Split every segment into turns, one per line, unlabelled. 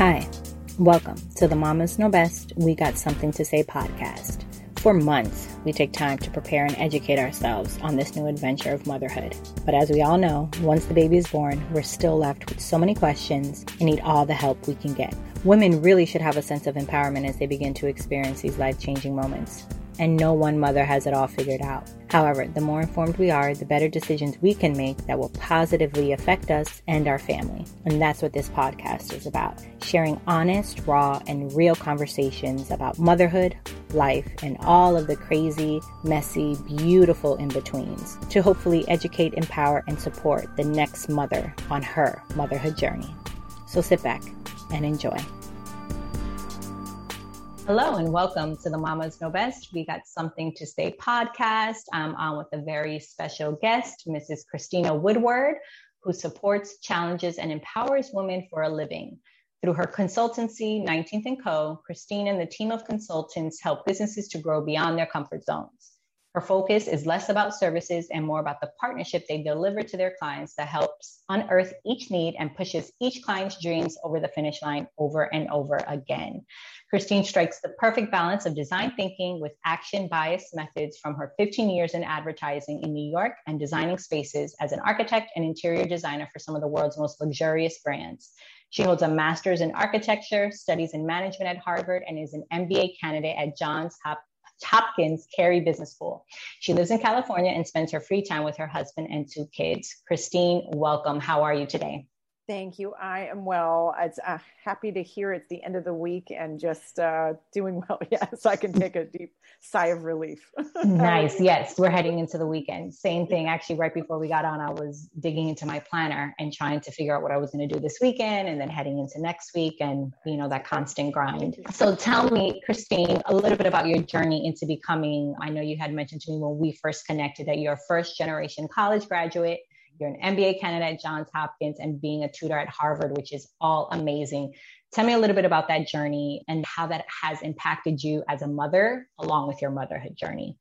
Hi, welcome to the Mamas Know Best We Got Something to Say podcast. For months, we take time to prepare and educate ourselves on this new adventure of motherhood. But as we all know, once the baby is born, we're still left with so many questions and need all the help we can get. Women really should have a sense of empowerment as they begin to experience these life changing moments and no one mother has it all figured out. However, the more informed we are, the better decisions we can make that will positively affect us and our family. And that's what this podcast is about sharing honest, raw, and real conversations about motherhood, life, and all of the crazy, messy, beautiful in betweens to hopefully educate, empower, and support the next mother on her motherhood journey. So sit back and enjoy. Hello and welcome to the Mamas Know Best. We got something to say podcast. I'm on with a very special guest, Mrs. Christina Woodward, who supports, challenges, and empowers women for a living. Through her consultancy, 19th & Co., Christina and the team of consultants help businesses to grow beyond their comfort zones. Her focus is less about services and more about the partnership they deliver to their clients that helps unearth each need and pushes each client's dreams over the finish line over and over again. Christine strikes the perfect balance of design thinking with action bias methods from her 15 years in advertising in New York and designing spaces as an architect and interior designer for some of the world's most luxurious brands. She holds a master's in architecture, studies in management at Harvard, and is an MBA candidate at Johns Hopkins Hopkins Carey Business School. She lives in California and spends her free time with her husband and two kids. Christine, welcome. How are you today?
Thank you. I am well. It's uh, happy to hear it's the end of the week and just uh, doing well. Yes, I can take a deep sigh of relief.
nice. Yes, we're heading into the weekend. Same thing. Actually, right before we got on, I was digging into my planner and trying to figure out what I was going to do this weekend, and then heading into next week, and you know that constant grind. So, tell me, Christine, a little bit about your journey into becoming. I know you had mentioned to me when we first connected that you're a first generation college graduate you're an MBA candidate at Johns Hopkins and being a tutor at Harvard, which is all amazing. Tell me a little bit about that journey and how that has impacted you as a mother along with your motherhood journey.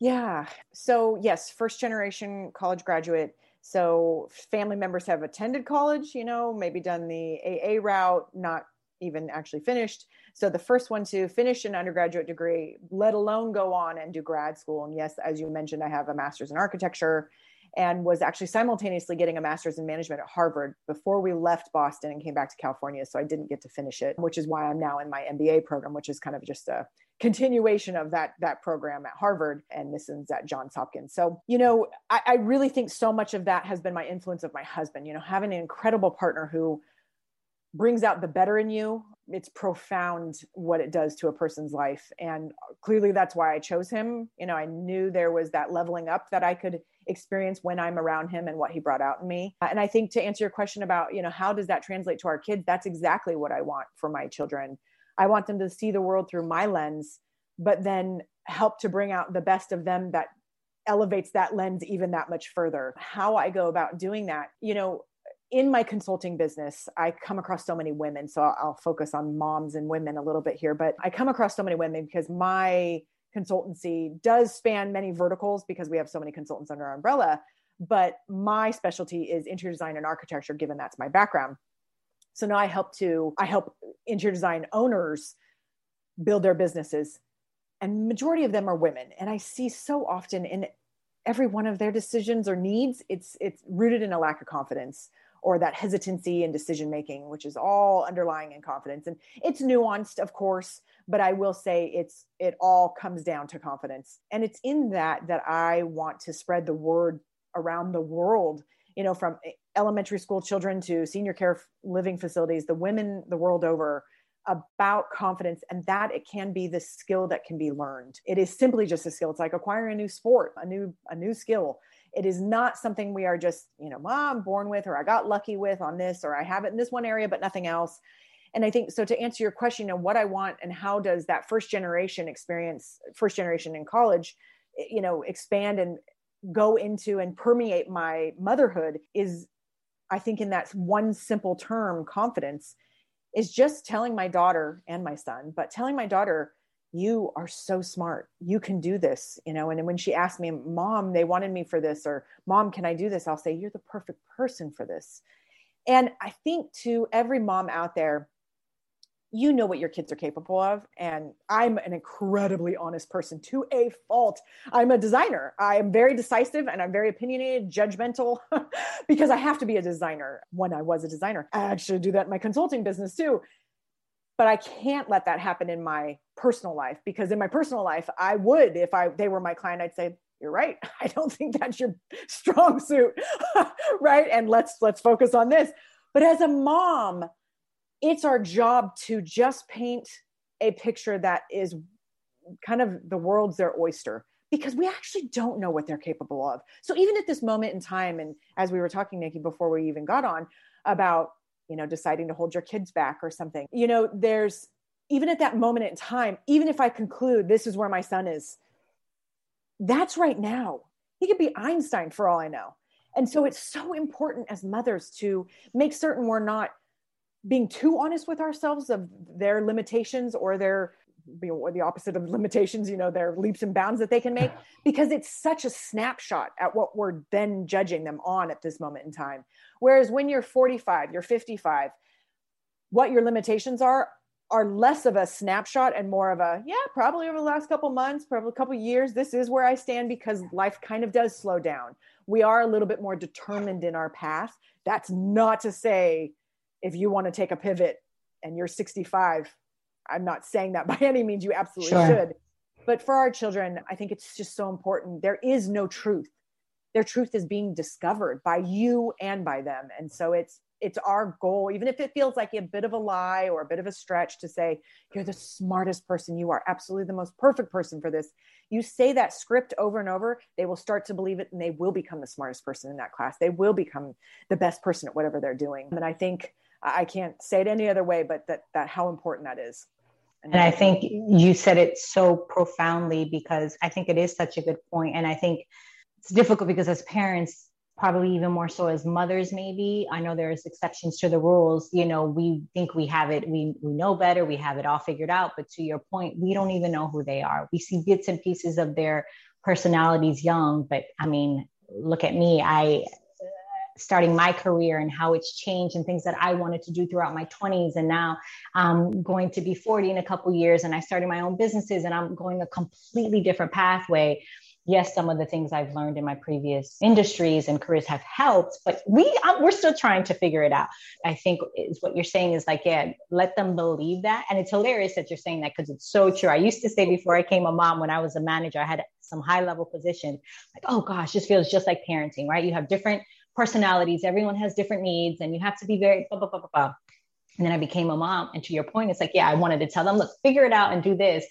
Yeah. So, yes, first generation college graduate. So, family members have attended college, you know, maybe done the AA route, not even actually finished. So, the first one to finish an undergraduate degree, let alone go on and do grad school. And yes, as you mentioned, I have a master's in architecture and was actually simultaneously getting a master's in management at Harvard before we left Boston and came back to California. So I didn't get to finish it, which is why I'm now in my MBA program, which is kind of just a continuation of that that program at Harvard and this is at Johns Hopkins. So, you know, I, I really think so much of that has been my influence of my husband, you know, having an incredible partner who brings out the better in you it's profound what it does to a person's life and clearly that's why i chose him you know i knew there was that leveling up that i could experience when i'm around him and what he brought out in me uh, and i think to answer your question about you know how does that translate to our kids that's exactly what i want for my children i want them to see the world through my lens but then help to bring out the best of them that elevates that lens even that much further how i go about doing that you know in my consulting business, I come across so many women. So I'll, I'll, focus on moms and women a little bit here, but I come across so many women because my consultancy does span many verticals because we have so many consultants under our umbrella. But my specialty is interior design and architecture, given that's my background. So now I help to I help interior design owners build their businesses, and majority of them are women. And I see so often in every one of their decisions or needs, it's it's rooted in a lack of confidence or that hesitancy in decision making, which is all underlying in confidence. And it's nuanced, of course, but I will say it's it all comes down to confidence. And it's in that that I want to spread the word around the world, you know, from elementary school children to senior care living facilities, the women the world over about confidence and that it can be the skill that can be learned. It is simply just a skill. It's like acquiring a new sport, a new a new skill it is not something we are just, you know, mom born with, or I got lucky with on this, or I have it in this one area, but nothing else. And I think so to answer your question of what I want and how does that first generation experience, first generation in college, eh, you know, expand and go into and permeate my motherhood is I think in that one simple term, confidence, is just telling my daughter and my son, but telling my daughter, you are so smart you can do this you know and when she asked me mom they wanted me for this or mom can i do this i'll say you're the perfect person for this and i think to every mom out there you know what your kids are capable of. And I'm an incredibly honest person to a fault. I'm a designer. I am very decisive and I'm very opinionated, judgmental because I have to be a designer when I was a designer. I actually do that in my consulting business too. But I can't let that happen in my personal life because in my personal life, I would, if I they were my client, I'd say, you're right. I don't think that's your strong suit. right. And let's let's focus on this. But as a mom, it's our job to just paint a picture that is kind of the world's their oyster because we actually don't know what they're capable of. So even at this moment in time, and as we were talking, Nikki, before we even got on about, you know, deciding to hold your kids back or something, you know, there's even at that moment in time, even if I conclude this is where my son is, that's right now. He could be Einstein for all I know. And so it's so important as mothers to make certain we're not being too honest with ourselves of their limitations or their or the opposite of limitations you know their leaps and bounds that they can make because it's such a snapshot at what we're then judging them on at this moment in time. Whereas when you're 45 you're 55 what your limitations are are less of a snapshot and more of a yeah probably over the last couple months probably a couple years this is where i stand because life kind of does slow down. We are a little bit more determined in our path. That's not to say if you want to take a pivot and you're 65 i'm not saying that by any means you absolutely sure. should but for our children i think it's just so important. There is no truth. Their truth is being discovered by you and by them. And so it's it's our goal even if it feels like a bit of a lie or a bit of a stretch to say you're the smartest person. You are absolutely the most perfect person for this. You say that script over and over they will start to believe it and they will become the smartest person in that class. They will become the best person at whatever they're doing. And i think I can't say it any other way, but that that how important that is.
And, I think you said it so profoundly because I think it is such a good point. point, and I think it's difficult because as parents, probably even more so as mothers, maybe I know there's exceptions to the rules. You know, we think we have it, we we know better, we have it all figured out. But to your point, we don't even know who they are. We see bits and pieces of their personalities young, but I mean, look at me. I starting my career and how it's changed and things that I wanted to do throughout my 20s. And now I'm going to be 40 in a couple years and I started my own businesses and I'm going a completely different pathway. Yes, some of the things I've learned in my previous industries and careers have helped, but we um, we're still trying to figure it out. I think is what you're saying is like, yeah, let them believe that, and it's hilarious that you're saying that because it's so true. I used to say before I came a mom, when I was a manager, I had some high level position, like, oh gosh, this feels just like parenting, right? You have different personalities. Everyone has different needs, and you have to be very blah, blah, blah, blah, blah. And then I became a mom. And to your point, it's like, yeah, I wanted to tell them, look, figure it out and do this.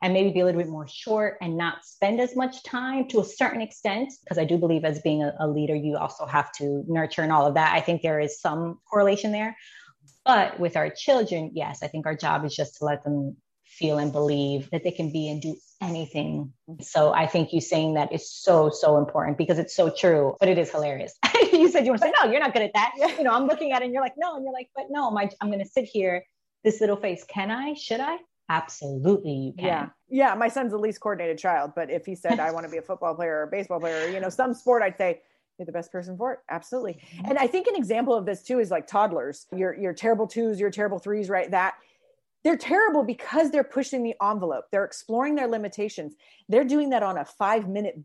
And maybe be a little bit more short and not spend as much time to a certain extent. Because I do believe, as being a, a leader, you also have to nurture and all of that. I think there is some correlation there. But with our children, yes, I think our job is just to let them feel and believe that they can be and do anything. So I think you saying that is so, so important because it's so true, but it is hilarious. you said you want to say, no, you're not good at that. You know, I'm looking at it and you're like, no. And you're like, but no, my, I'm going to sit here, this little face. Can I? Should I? Absolutely, you can.
Yeah. Yeah. My son's the least coordinated child, but if he said, I want to be a football player or a baseball player, or, you know, some sport, I'd say, you're the best person for it. Absolutely. Mm-hmm. And I think an example of this too is like toddlers. Your your terrible twos, your terrible threes, right? That they're terrible because they're pushing the envelope. They're exploring their limitations. They're doing that on a five minute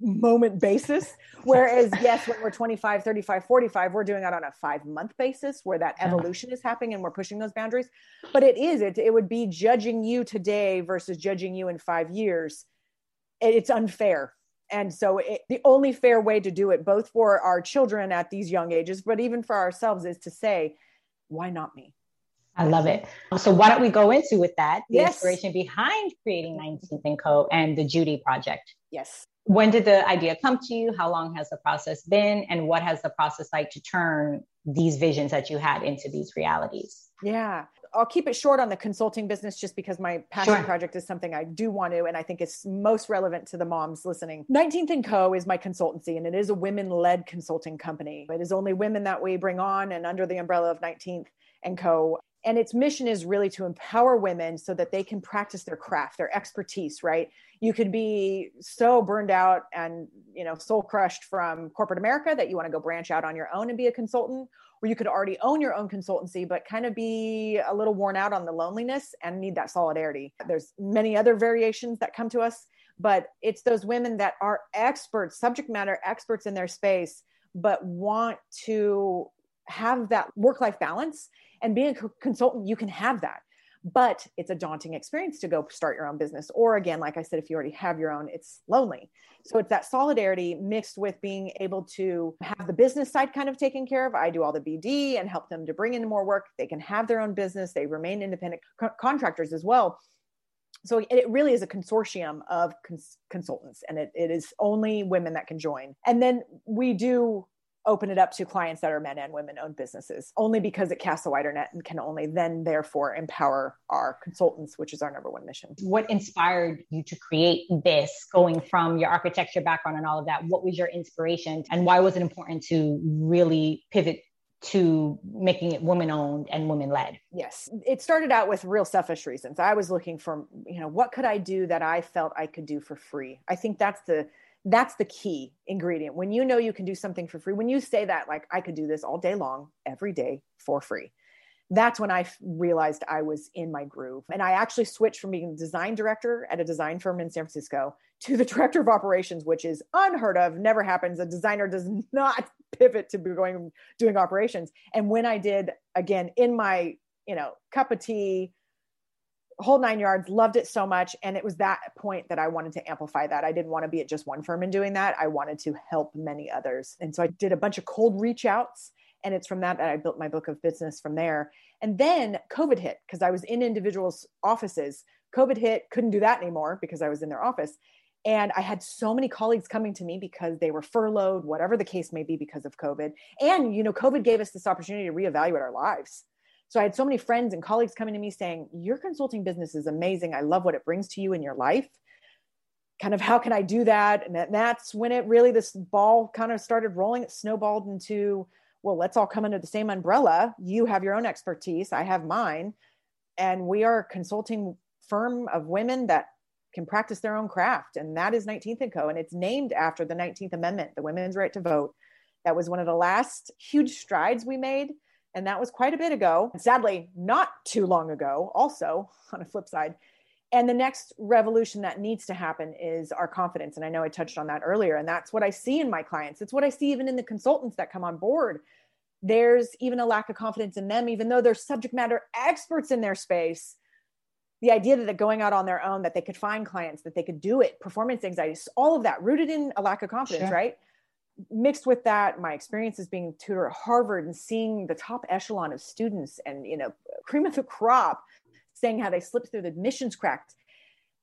moment basis. Whereas, yes, when we're 25, 35, 45, we're doing that on a five month basis where that evolution is happening and we're pushing those boundaries. But it is, it, it would be judging you today versus judging you in five years. It's unfair. And so, it, the only fair way to do it, both for our children at these young ages, but even for ourselves, is to say, why not me?
I love it. So why don't we go into with that, the yes. inspiration behind creating 19th and Co. and the Judy project?
Yes.
When did the idea come to you? How long has the process been? And what has the process like to turn these visions that you had into these realities?
Yeah. I'll keep it short on the consulting business just because my passion sure. project is something I do want to, and I think it's most relevant to the moms listening. 19th and Co. is my consultancy, and it is a women led consulting company. It is only women that we bring on, and under the umbrella of 19th and Co and its mission is really to empower women so that they can practice their craft their expertise right You could be so burned out and, you know, soul crushed from corporate America that you want to go branch out on your own and be a consultant, or you could already own your own consultancy but kind of be a little worn out on the loneliness and need that solidarity. There's many other variations that come to us, but it's those women that are experts, subject matter experts in their space but want to have that work life balance and being a consultant you can have that. But it's a daunting experience to go start your own business. Or again like i said if you already have your own it's lonely. So it's that solidarity mixed with being able to have the business side kind of taken care of. I do all the bd and help them to bring in more work. They can have their own business. They remain independent co- contractors as well. So it really is a consortium of cons- consultants. And it, it is only women that can join. And then we do open it up to clients that are men and women owned businesses only because it casts a wider net and can only then therefore empower our consultants which is our number one mission.
What inspired you to create this going from your architecture background and all of that? What was your inspiration and why was it important to really pivot to making it women owned and women led?
Yes. It started out with real selfish reasons. I was looking for you know what could i do that i felt i could do for free? I think that's the that's the key ingredient. When you know you can do something for free when you say that like i could do this all day long every day for free. That's when i realized i was in my groove. And i actually switched from being design director at a design firm in san francisco to the director of operations which is unheard of never happens. A designer does not pivot to be going doing operations. And when i did again in my you know cup of tea whole nine yards loved it so much. And it was that point that i wanted to amplify that. I didn't want to be at just one firm in doing that. I wanted to help many others. And so i did a bunch of cold reach outs. And it's from that that i built my book of business from there. And then covid hit because i was in individuals offices. Covid hit couldn't do that anymore because i was in their office. And i had so many colleagues coming to me because they were furloughed whatever the case may be because of covid. And you know covid gave us this opportunity to reevaluate our lives so I had so many friends and colleagues coming to me saying, Your consulting business is amazing. I love what it brings to you in your life. Kind of how can I do that? And that's when it really, this ball kind of started rolling. It snowballed into, well, let's all come under the same umbrella. You have your own expertise, I have mine. And we are a consulting firm of women that can practice their own craft. And that is 19th and Co. And it's named after the 19th Amendment, the women's right to vote. That was one of the last huge strides we made and that was quite a bit ago. Sadly, not too long ago, also on a flip side. And the next revolution that needs to happen is our confidence. And I know I touched on that earlier. And that's what I see in my clients. It's what I see even in the consultants that come on board. There's even a lack of confidence in them, even though they're subject matter experts in their space. The idea that they're going out on their own, that they could find clients, that they could do it, performance anxiety, all of that rooted in a lack of confidence, sure. right? Mixed with that my experiences being tutor at harvard and seeing the top echelon of students and you know cream of the crop saying how they slipped through the admissions cracks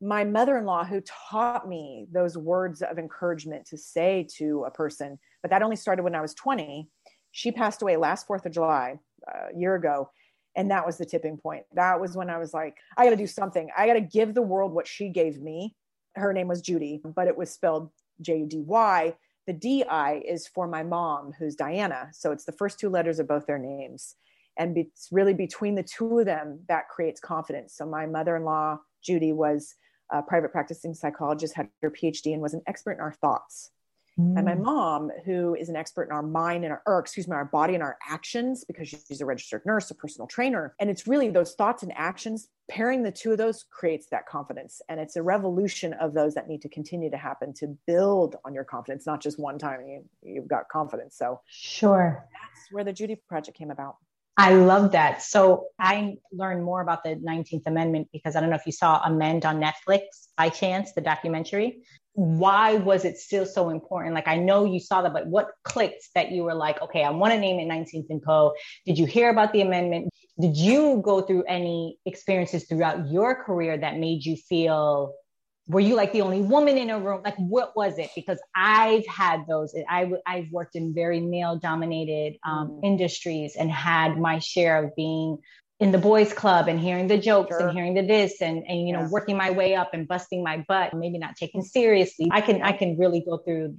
my mother-in-law who taught me those words of encouragement to say to a person but that only started when i was 20 she passed away last 4th of july uh, a year ago and that was the tipping point. That was when i was like i got to do something. I got to give the world what she gave me. Her name was judy but it was spelled j-u-d-y the DI is for my mom, who's Diana. So it's the first two letters of both their names. And it's really between the two of them that creates confidence. So my mother in law, Judy, was a private practicing psychologist, had her PhD, and was an expert in our thoughts. Mm. And my mom, who is an expert in our mind and our, or excuse me, our body and our actions, because she's a registered nurse, a personal trainer. And it's really those thoughts and actions, pairing the two of those creates that confidence. And it's a revolution of those that need to continue to happen to build on your confidence, not just one time you, you've got confidence. So,
sure.
That's where the Judy Project came about.
I love that. So I learned more about the 19th Amendment because I don't know if you saw Amend on Netflix by chance, the documentary why was it still so important? Like, I know you saw that, but what clicked that you were like, okay, I want to name it 19th and Co. Did you hear about the amendment? Did you go through any experiences throughout your career that made you feel, were you like the only woman in a room? Like, what was it? Because I've had those. I, I've worked in very male dominated um, mm-hmm. industries and had my share of being in the boys club and hearing the jokes sure. and hearing the this and, and you know yeah. working my way up and busting my butt maybe not taken seriously i can i can really go through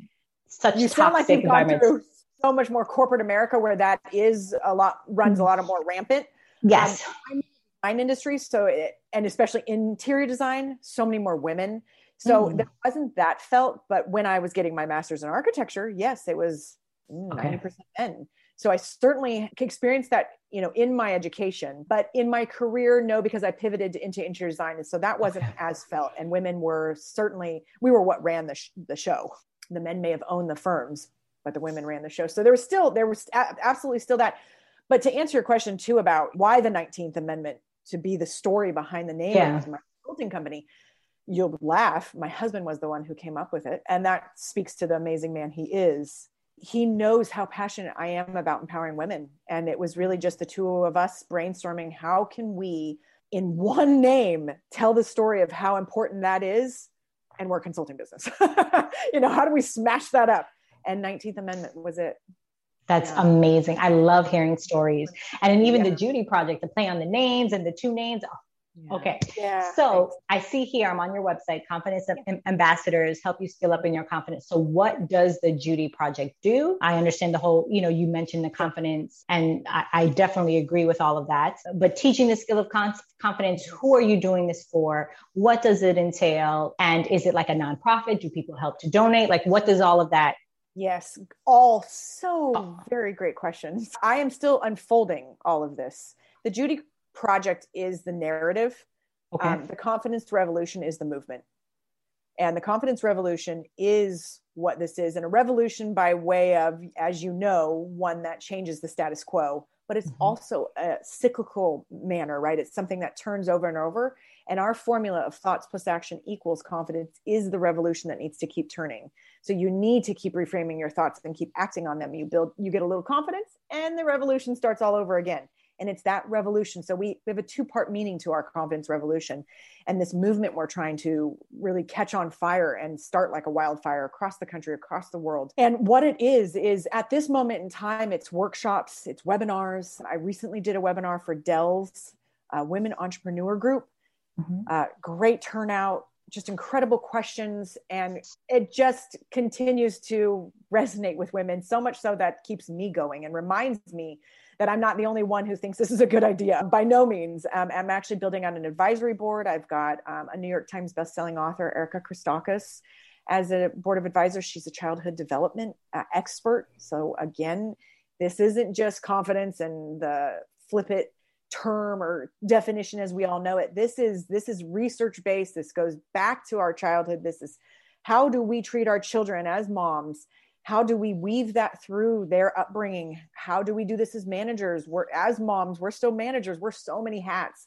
such you toxic like environments
so much more corporate america where that is a lot runs a lot of more rampant
yes
um, design industry so it, and especially interior design so many more women So mm. there wasn't that felt, but when I was getting my master's in architecture, yes, it was 90% men. So I certainly experienced that, you know, in my education, but in my career, no, because I pivoted into interior design. And so that wasn't okay. as felt. And women were certainly, we were what ran the, sh- the show. The men may have owned the firms, but the women ran the show. So there was still, there was a- absolutely still that. But to answer your question too about why the 19th Amendment to be the story behind the name yeah. of my consulting company, you'll laugh. My husband was the one who came up with it. And that speaks to the amazing man he is he knows how passionate I am about empowering women. And it was really just the two of us brainstorming how can we, in one name, tell the story of how important that is. And we're a consulting business. you know, how do we smash that up? And 19th Amendment was it.
That's yeah. amazing. I love hearing stories. And even yeah. the Judy project, the play on the names and the two names. Oh, yeah. Okay. Yeah. So I see here, I'm on your website, Confidence yeah. Ambassadors help you skill up in your confidence. So what does the Judy Project do? I understand the whole, you know, you mentioned the confidence, and I, I definitely agree with all of that. But teaching the skill of confidence, who are you doing this for? What does it entail? And is it like a nonprofit? Do people help to donate? Like, what does all of that
Yes, all so oh. very great questions. I am still unfolding all of this. The Judy project is the narrative. Okay. Um, the confidence revolution is the movement. And the confidence revolution is what this is. And a revolution by way of, as you know, one that changes the status quo, but it's mm-hmm. also a cyclical manner, right? It's something that turns over and over. And our formula of thoughts plus action equals confidence is the revolution that needs to keep turning. So you need to keep reframing your thoughts and keep acting on them. You build, you get a little confidence, and the revolution starts all over again. And it's that revolution. So we, we have a two part meaning to our confidence revolution. And this movement we're trying to really catch on fire and start like a wildfire across the country across the world. And what it is is at this moment in time it's workshops it's webinars. I recently did a webinar for dell's uh, women entrepreneur group mm-hmm. uh, great turnout just incredible questions and it just continues to resonate with women so much so that keeps me going and reminds me that I'm not the only one who thinks this is a good idea. By no means. Um, I'm actually building on an advisory board. I've got um, a New York Times bestselling author, Erica Christakis, as a board of advisors. She's a childhood development uh, expert. So again, this isn't just confidence and the flip it term or definition as we all know it. This is this is research based. This goes back to our childhood. This is how do we treat our children as moms? How do we weave that through their upbringing? How do we do this as managers? We're as moms we're still managers. We're so many hats.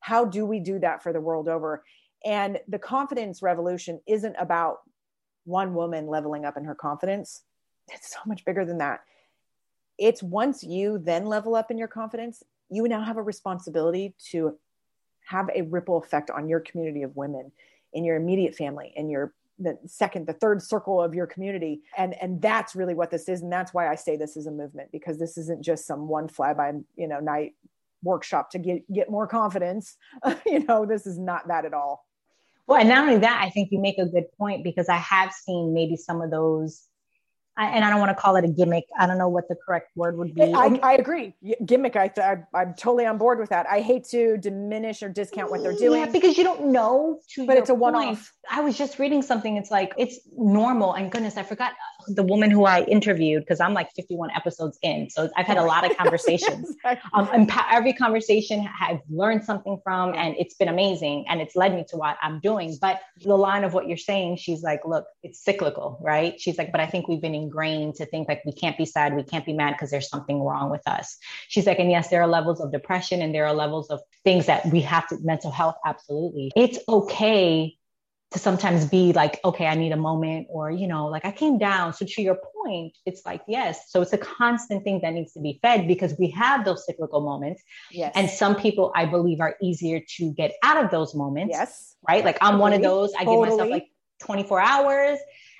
How do we do that for the world over? And the confidence revolution isn't about one woman leveling up in her confidence. It's so much bigger than that. It's once you then level up in your confidence you now have a responsibility to have a ripple effect on your community of women in your immediate family in your the second the third circle of your community. And and that's really what this is. And that's why i say this is a movement because this isn't just some one fly by you know night workshop to get get more confidence. You know this is not that at all.
Well and not only that i think you make a good point because i have seen maybe some of those I, and I don't want to call it a gimmick. I don't know what the correct word would be.
I, I agree. Gimmick. I, I, am totally on board with that. I hate to diminish or discount what they're doing. Yeah,
because you don't know.
but it's a one-off.
I was just reading something. It's like it's normal. And goodness, I forgot the woman who I interviewed because I'm like 51 episodes in. So I've had a lot of conversations. um, and every conversation I've learned something from, and it's been amazing. And it's led me to what I'm doing. But the line of what you're saying, she's like, look, it's cyclical, right? She's like, but I think we've been ingrained to think like we can't be sad, we can't be mad because there's something wrong with us. She's like, and yes, there are levels of depression and there are levels of things that we have to, mental health, absolutely. It's okay to sometimes be like, okay, I need a moment, or, you know, like I came down. So, to your point, it's like, yes. So, it's a constant thing that needs to be fed because we have those cyclical moments. Yes. And some people, I believe, are easier to get out of those moments.
Yes.
Right. Like, I'm totally. one of those. I totally. give myself like 24 hours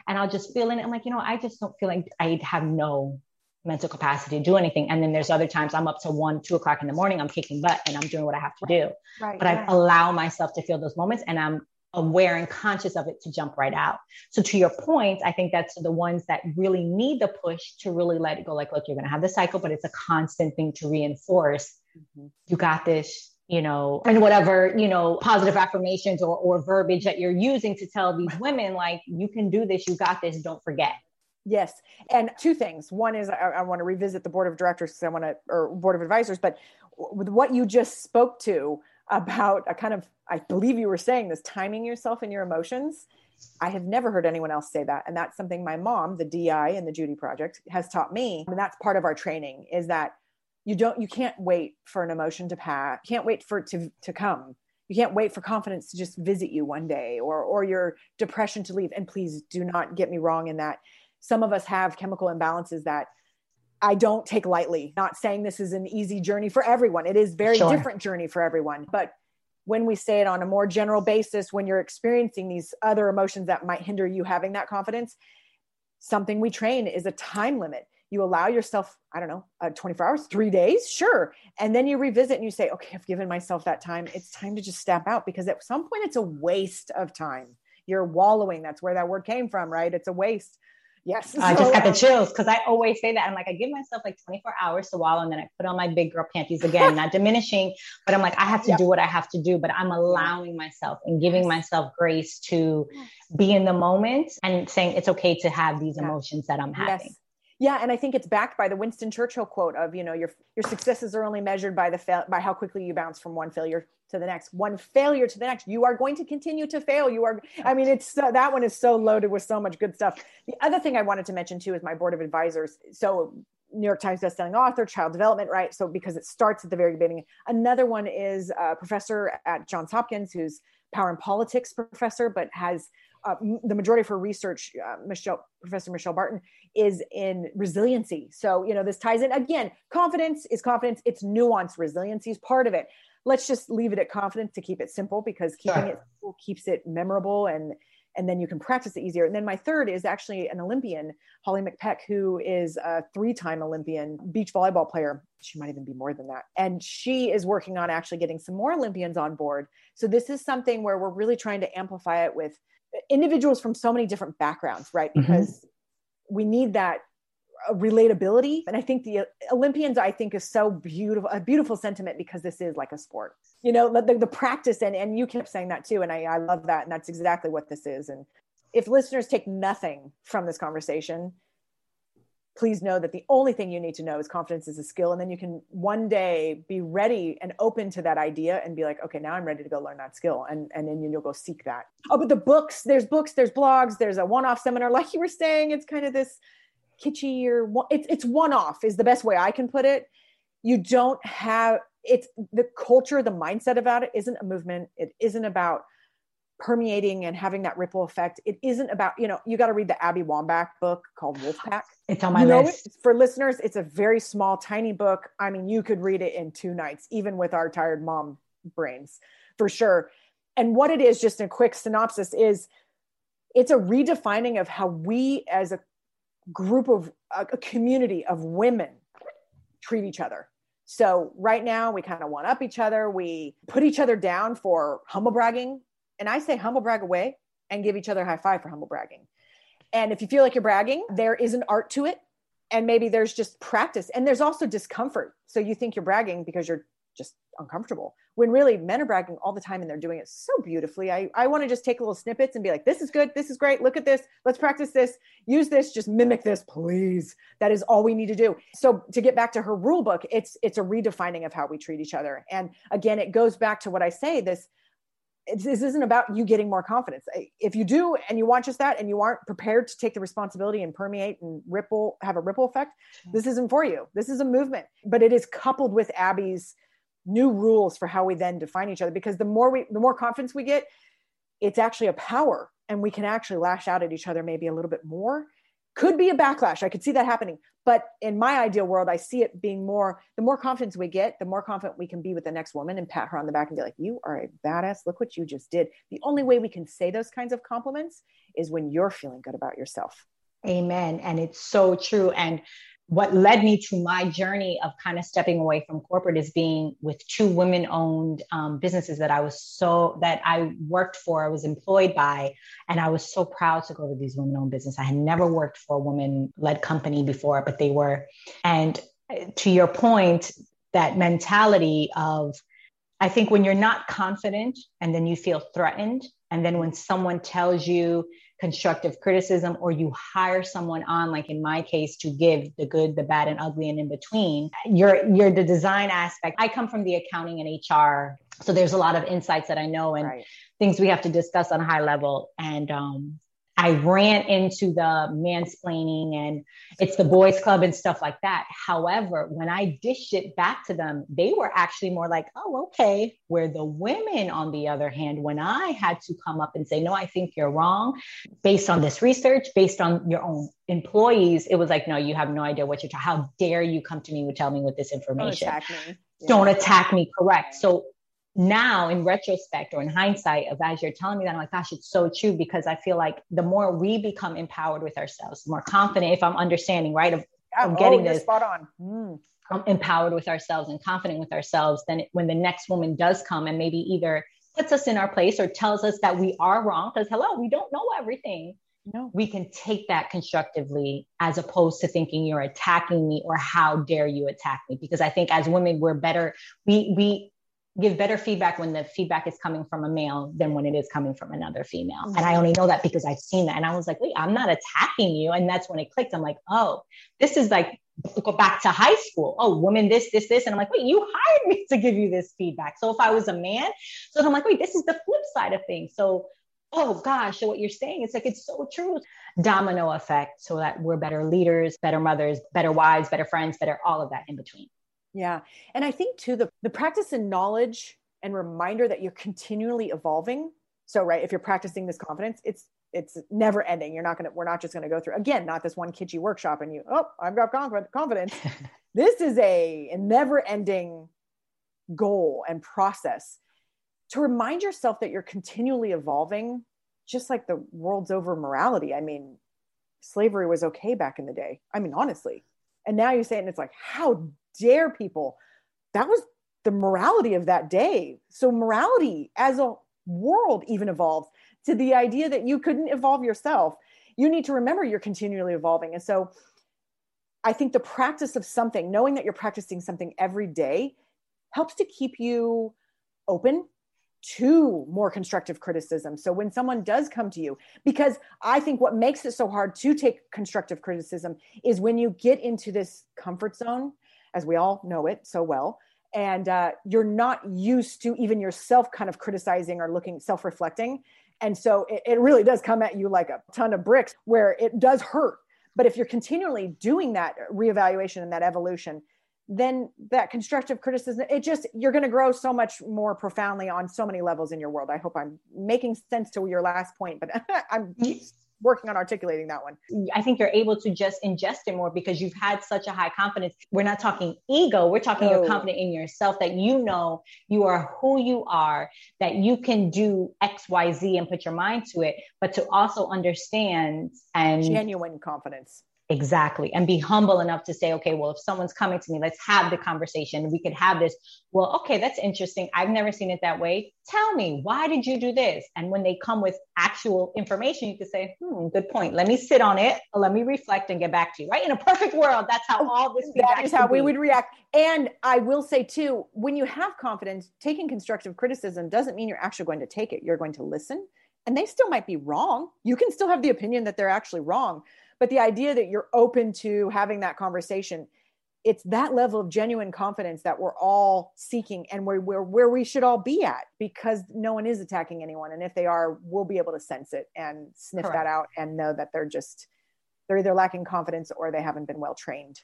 and I'll just feel in it. I'm like, you know, I just don't feel like I have no mental capacity to do anything. And then there's other times I'm up to one, two o'clock in the morning, I'm kicking butt and I'm doing what I have to do. Right, but right. I allow myself to feel those moments and I'm aware and conscious of it to jump right out. So to your point, I think that's the ones that really need the push to really let it go. Like, look, you're going to have the cycle, but it's a constant thing to reinforce. Mm-hmm. You got this. you know, and whatever, you know, positive affirmations or, or verbiage that you're using to tell these women, like, you can do this, you got this, don't forget.
Yes. And two things. One is I, I want to revisit the board of directors because I want to, or board of advisors, but with what you just spoke to about a kind of, I believe you were saying this, timing yourself and your emotions. I have never heard anyone else say that. And that's something my mom, the DI and the Judy Project, has taught me. And that's part of our training is that you don't, you can't wait for an emotion to pass. Can't wait for it to, to come. You can't wait for confidence to just visit you one day or, or your depression to leave. And please do not get me wrong in that some of us have chemical imbalances that I don't take lightly. Not saying this is an easy journey for everyone. It is very sure. different journey for everyone. But when we say it on a more general basis, when you're experiencing these other emotions that might hinder you having that confidence, something we train is a time limit. You allow yourself, I don't know, uh, 24 hours, three days, sure. And then you revisit and you say, okay, I've given myself that time. It's time to just step out because at some point it's a waste of time. You're wallowing. That's where that word came from, right? It's a waste Yes.
I just got the chills because I always say that. I'm like, I give myself like 24 hours to wallow and then I put on my big girl panties again, not diminishing, but I'm like, I have to yeah. do what I have to do, but I'm allowing myself and giving myself grace to be in the moment and saying it's okay to have these emotions that I'm having. Yes.
Yeah, and I think it's backed by the Winston Churchill quote of, you know, your your successes are only measured by the by how quickly you bounce from one failure to the next, one failure to the next. You are going to continue to fail. You are I mean, it's so, that one is so loaded with so much good stuff. The other thing I wanted to mention too is my board of advisors. So New York Times bestselling author, child development, right? So because it starts at the very beginning. Another one is a professor at Johns Hopkins who's power and politics professor, but has uh, the majority of her research, uh, Michelle, Professor Michelle Barton, is in resiliency. So, you know, this ties in again, confidence is confidence, it's nuance, resiliency is part of it. Let's just leave it at confidence to keep it simple because keeping sure. it simple keeps it memorable and and then you can practice it easier. And then my third is actually an Olympian, Holly McPeak, who is a three-time Olympian beach volleyball player. She might even be more than that. And she is working on actually getting some more Olympians on board. So this is something where we're really trying to amplify it with individuals from so many different backgrounds, right? Mm-hmm. Because mm-hmm. we need that relatability. And I think the Olympians, I think, is so beautiful, a beautiful sentiment because this is like a sport. You know, the, the practice, and, and you kept saying that too. And I, I love that. And that's exactly what this is. And if listeners take nothing from this conversation, please know that the only thing you need to know is confidence is a skill. And then you can one day be ready and open to that idea and be like, okay, now I'm ready to go learn that skill. And, and then you'll go seek that. Oh, but the books, there's books, there's blogs, there's a one-off seminar. Like you were saying, it's kind of this kitschy or it's, it's one-off is the best way I can put it. You don't have, it's the culture, the mindset about it isn't a movement. It isn't about permeating and having that ripple effect. It isn't about, you know, you got to read the Abby Wambach book called Wolfpack.
It's on my you know list.
It? For listeners, it's a very small, tiny book. I mean, you could read it in two nights, even with our tired mom brains, for sure. And what it is, just a quick synopsis, is it's a redefining of how we as a group of a, community of women treat each other. So right now we kind of one up each other. We put each other down for humble bragging and I say humble brag away and give each other high five for humble bragging. And if you feel like you're bragging, there is an art to it. And maybe there's just practice. And there's also discomfort. So you think you're bragging because you're just uncomfortable when really men are bragging all the time and they're doing it so beautifully. I, I want to just take little snippets and be like, this is good. This is great. Look at this. Let's practice this. Use this. Just mimic this, please. That is all we need to do. So to get back to her rule book, it's it's a redefining of how we treat each other. And again, it goes back to what I say, this this isn't about you getting more confidence. If you do and you want just that and you aren't prepared to take the responsibility and permeate and ripple, have a ripple effect, this isn't for you. This is a movement, but it is coupled with Abby's new rules for how we then define each other. Because the more we, the more confidence we get, it's actually a power and we can actually lash out at each other maybe a little bit more could be a backlash. I could see that happening. But in my ideal world, I see it being more the more confidence we get, the more confident we can be with the next woman and pat her on the back and be like, You are a badass. Look what you just did. The only way we can say those kinds of compliments is when you're feeling good about yourself.
Amen. And it's so true. And what led me to my journey of kind of stepping away from corporate is being with two women owned um, businesses that I was so that I worked for, I was employed by, and I was so proud to go to these women owned business. I had never worked for a woman led company before, but they were. And uh, to your point, that mentality of I think when you're not confident and then you feel threatened, and then when someone tells you constructive criticism or you hire someone on, like in my case, to give the good, the bad, and ugly and in between, you're you're the design aspect. I come from the accounting and HR. So there's a lot of insights that I know and right. things we have to discuss on a high level. And um, I ran into the mansplaining and it's the boys club and stuff like that. However, when I dished it back to them, they were actually more like, oh, okay. Where the women, on the other hand, when I had to come up and say, no, I think you're wrong based on this research, based on your own employees, it was like, no, you have no idea what you're talking. How dare you come to me and tell me with this information? Don't attack me. Yeah. Don't attack me. Correct. So now in retrospect or in hindsight of as you're telling me that i'm like gosh it's so true because i feel like the more we become empowered with ourselves the more confident if i'm understanding right of, of oh, getting this
spot on mm.
empowered with ourselves and confident with ourselves then when the next woman does come and maybe either puts us in our place or tells us that we are wrong because hello we don't know everything no. we can take that constructively as opposed to thinking you're attacking me or how dare you attack me because i think as women we're better we we give better feedback when the feedback is coming from a male than when it is coming from another female. Mm-hmm. And I only know that because I've seen that. And I was like, wait, I'm not attacking you. And that's when it clicked. I'm like, oh, this is like go back to high school. Oh, woman, this, this, this. And I'm like, wait, you hired me to give you this feedback. So if I was a man, so I'm like, wait, this is the flip side of things. So oh gosh, so what you're saying, it's like it's so true. Domino effect, so that we're better leaders, better mothers, better wives, better friends, better all of that in between.
Yeah. And I think too, the, the practice and knowledge and reminder that you're continually evolving. So, right, if you're practicing this confidence, it's it's never ending. You're not gonna, we're not just gonna go through again, not this one kitschy workshop and you, oh, I've got confidence. this is a, a never ending goal and process to remind yourself that you're continually evolving, just like the world's over morality. I mean, slavery was okay back in the day. I mean, honestly. And now you say it and it's like, how dare people. That was the morality of that day. So morality as a world even evolves to the idea that you couldn't evolve yourself. You need to remember you're continually evolving. And so I think the practice of something, knowing that you're practicing something every day, helps to keep you open to more constructive criticism. So when someone does come to you, because I think what makes it so hard to take constructive criticism is when you get into this comfort zone as we all know it so well. And uh, you're not used to even yourself kind of criticizing or looking self-reflecting. And so it, it, really does come at you like a ton of bricks where it does hurt. But if you're continually doing that reevaluation and that evolution then that constructive criticism it just you're going to grow so much more profoundly on so many levels in your world. I hope i'm making sense to your last point but i'm working on articulating that one.
I think you're able to just ingest it more because you've had such a high confidence. We're not talking ego, we're talking you're oh. confident in yourself that you know you are who you are, that you can do XYZ and put your mind to it, but to also understand and
genuine confidence
Exactly. And be humble enough to say, okay, well, if someone's coming to me, let's have the conversation. We could have this. Well, okay, that's interesting. I've never seen it that way. Tell me, why did you do this? And when they come with actual information, you could say, hmm, good point. Let me sit on it. Let me reflect and get back to you. Right. In a perfect world, that's how all this
That is how we would react. And I will say too, when you have confidence, taking constructive criticism doesn't mean you're actually going to take it. You're going to listen. And they still might be wrong. You can still have the opinion that they're actually wrong but the idea that you're open to having that conversation it's that level of genuine confidence that we're all seeking and where, where, where we should all be at because no one is attacking anyone and if they are we'll be able to sense it and sniff Correct. that out and know that they're just they're either lacking confidence or they haven't been well trained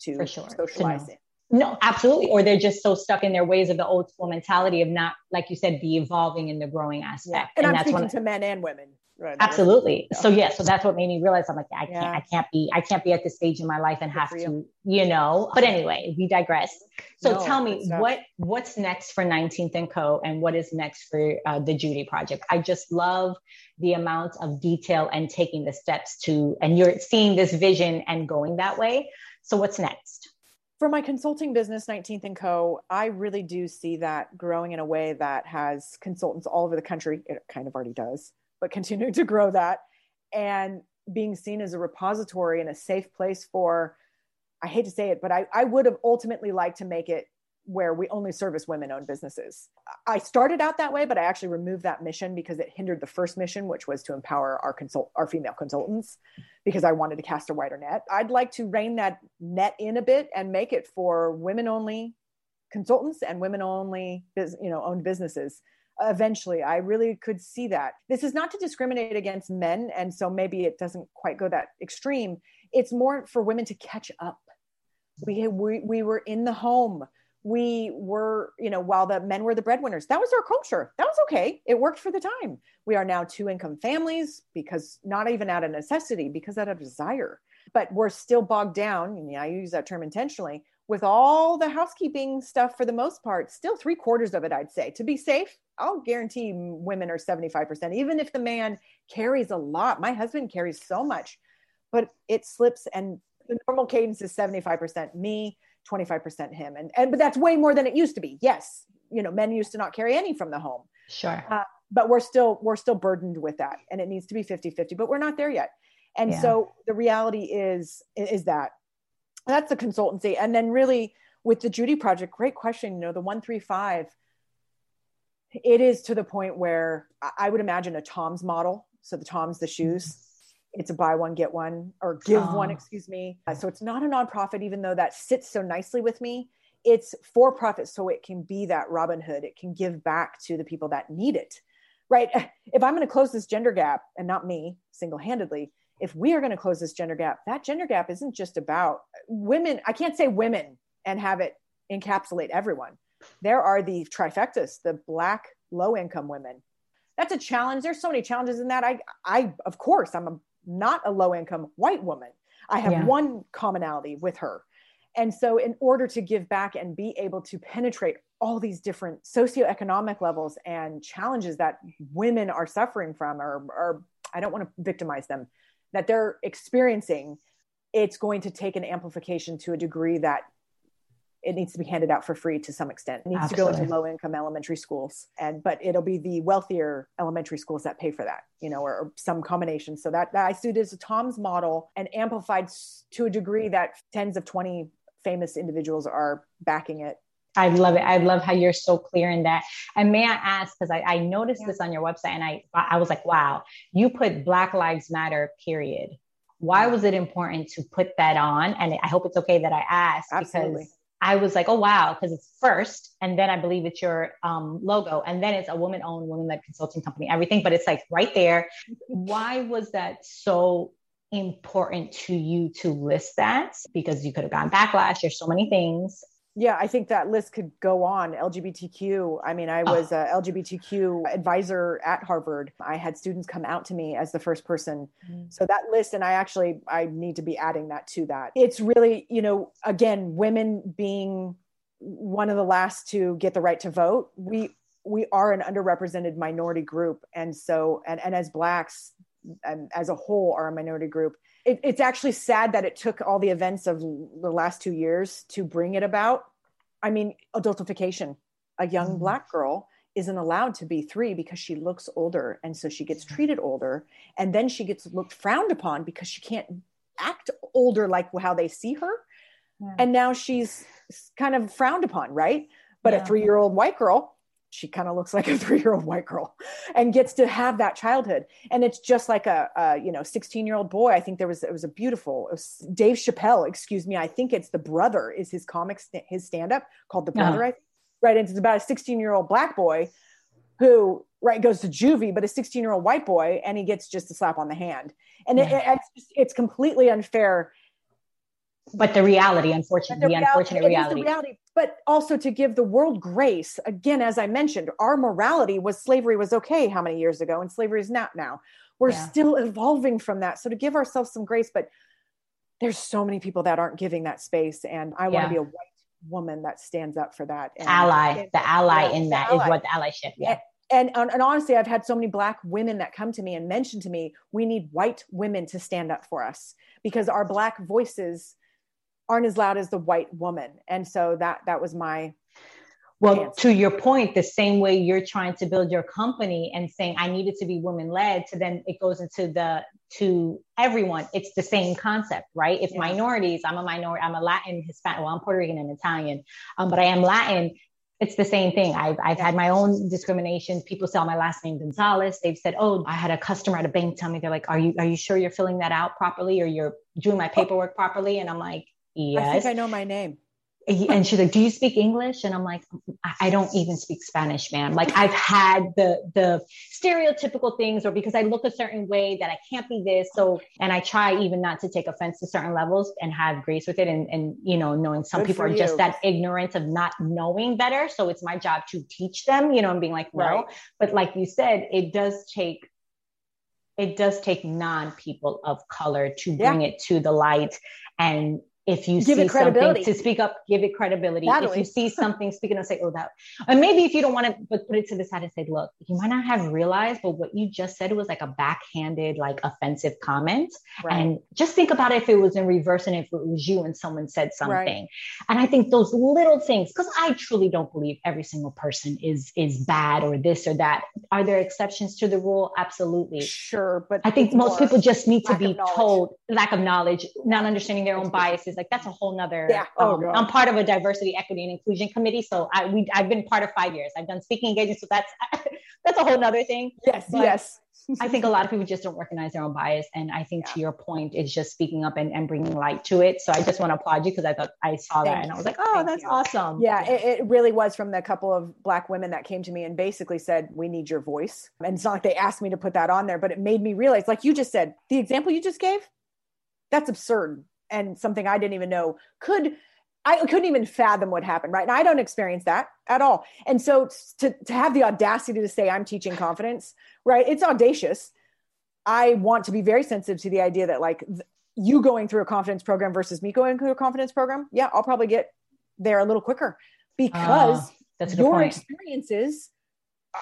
to sure. socialize it
no, absolutely. Or they're just so stuck in their ways of the old school mentality of not, like you said, the evolving and the growing aspect.
Yeah. And, and, I'm that's speaking to men and women.
Right. Absolutely. So yeah, so that's what made me realize I'm like, I can't, I can't be, I can't be at this stage in my life and Good have to, you. you. know. But anyway, we digress. So no, tell me what what's next for 19th and Co. and what is next for uh, the Judy Project. I just love the amount of detail and taking the steps to, and you're seeing this vision and going that way. So what's next?
For my consulting business, 19th and Co., I really do see that growing in a way that has consultants all over the country. It kind of already does but continuing to grow that and being seen as a repository and a safe place for i hate to say it but i, I would have ultimately liked to make it where we only service women owned businesses. I started out that way, but I actually removed that mission because it hindered the first mission, which was to empower our consult our female consultants because I wanted to cast a wider net. I'd like to rein that net in a bit and make it for women only consultants and women only you know owned businesses eventually. I really could see that. This is not to discriminate against men and so maybe it doesn't quite go that extreme. It's more for women to catch up. We, we, we were in the home. We were you know while the men were the breadwinners. That was our culture. That was okay. It worked for the time. We are now two income families because not even out of necessity because out of desire. But we're still bogged down and i use that term intentionally with all the housekeeping stuff for the most part still three quarters of it i'd say. To be safe i'll guarantee women are 75% even if the man carries a lot. My husband carries so much but it slips and the normal cadence is 75% me 25% him. And and but that's way more than it used to be. Yes you know men used to not carry any from the home.
Sure. Uh,
but we're still we're still burdened with that and it needs to be 50 50 but we're not there yet. And yeah. so the reality is is that that's the consultancy. And then really with the judy project great question you know the 135 it is to the point where i would imagine a tom's model. So the tom's the shoes it's a buy one get one or give oh. one excuse me. Uh, so it's not a nonprofit even though that sits so nicely with me. It's for profit so it can be that robin hood. It can give back to the people that need it right? If i'm going to close this gender gap and not me single-handedly if we are going to close this gender gap that gender gap isn't just about women i can't say women and have it encapsulate everyone there are the trifectas the black low income women that's a challenge there's so many challenges in that i i of course i'm a not a low income white woman. I have yeah. one commonality with her. And so, in order to give back and be able to penetrate all these different socioeconomic levels and challenges that women are suffering from, or, or I don't want to victimize them, that they're experiencing, it's going to take an amplification to a degree that it needs to be handed out for free to some extent. It needs Absolutely. to go into low income elementary schools and but it'll be the wealthier elementary schools that pay for that, you know, or, or some combination. So that, that I see it as a Tom's model and amplified to a degree that tens of 20 famous individuals are backing it.
I love it. I love how you're so clear in that. And may I ask, because I, I, noticed yeah. this on your website and I I was like, wow, you put Black Lives Matter, period. Why was it important to put that on? And I hope it's okay that I ask Absolutely. because I was like, oh wow, because it's first, and then I believe it's your um, logo, and then it's a woman-owned, woman-led consulting company, everything. But it's like right there. Why was that so important to you to list that? Because you could have gotten backlash. There's so many things,
yeah, I think that list could go on. LGBTQ. I mean, I was oh. a LGBTQ advisor at Harvard. I had students come out to me as the first person. Mm. So that list, and I actually I need to be adding that to that. It's really, you know, again, women being one of the last to get the right to vote. We we are an underrepresented minority group, and so and and as blacks and as a whole are a minority group it, it's actually sad that it took all the events of the last two years to bring it about. I mean, adultification. A young mm-hmm. black girl isn't allowed to be three because she looks older. And so she gets treated older. And then she gets looked frowned upon because she can't act older like how they see her. Yeah. And now she's kind of frowned upon, right? But yeah. a three year old white girl she kind of looks like a three-year-old white girl and gets to have that childhood and it's just like a, a you know 16 year old boy i think there was it was a beautiful was dave chappelle excuse me i think it's the brother is his comic his stand-up called the brother uh-huh. right and it's about a 16 year old black boy who right goes to juvie but a 16 year old white boy and he gets just a slap on the hand and yeah. it, it's, just, it's completely unfair
but the reality, unfortunately, the, the reality, unfortunate reality.
The reality. But also to give the world grace, again, as I mentioned, our morality was slavery was okay how many years ago, and slavery is not now. We're yeah. still evolving from that. So to give ourselves some grace, but there's so many people that aren't giving that space. And I yeah. want to be a white woman that stands up for that.
And, ally, the ally in that ally. is what the allyship. Yeah.
And, and, and honestly, I've had so many black women that come to me and mention to me, we need white women to stand up for us because our black voices aren't as loud as the white woman and so that that was my
well answer. to your point the same way you're trying to build your company and saying i needed to be women led to then it goes into the to everyone, it's the same concept, right? If
Yeah.
minorities, I'm a minority, I'm a Latin, Hispanic, well, I'm Puerto Rican and Italian, um, but I am Latin. It's the same thing. I've, I've had my own discrimination. People say my last name Gonzalez. They've said, "Oh, I had a customer at a bank tell me they're like, are you are you sure you're filling that out properly or you're doing my paperwork properly?" And I'm like, "Yes."
I think I know my name.
and she's like, "Do you speak English?" And I'm like, "I- "I don't even speak Spanish, ma'am. Like I've had the the stereotypical things, or because I look a certain way that I can't be this. So, and I try even not to take offense to certain levels and have grace with it, and and you know, knowing some
Good
people are just that ignorance of not knowing better. So it's my job to teach them, you know, and being like, no.
Right.
But like you said, it does take it does take non people of color to
Yeah.
bring it to the light and if you
Give
see
it credibility.
something to speak up give it credibility if
Totally.
you see something speaking of say oh that and maybe if you don't want to but put it to the side and say look you might not have realized but what you just said was like a backhanded like offensive comment
Right.
and just think about if it was in reverse and if it was you and someone said something and i think those little things because i truly don't believe every single person is is bad or this or that are there exceptions to the rule absolutely
sure, but
I think most people just need to be told lack of knowledge, not understanding their own biases. Like that's a whole nother.
Yeah. Oh,
um, I'm part of a diversity, equity, and inclusion committee, so I we I've been part of five years. I've done speaking engagements, so that's that's a whole nother thing.
Yes,
but-
yes.
I think a lot of people just don't recognize their own bias, and I think to your point, it's just speaking up and, and bringing light to it. So I just want to applaud you because I thought I saw that
Thank
and I was like, oh,
Thank
that's
you.
awesome.
Yeah, It, it really was from the couple of black women that came to me and basically said, "We need your voice." And it's not like they asked me to put that on there, but it made me realize, like you just said, the example you just gave, that's absurd and something I didn't even know could. I couldn't even fathom what happened, right? And I don't experience that at all. And so to to have the audacity to say I'm teaching confidence, right? It's audacious. I want to be very sensitive to the idea that like th- you going through a confidence program versus me going through a confidence program, yeah, I'll probably get there a little quicker because
ah, that's
your
point.
experiences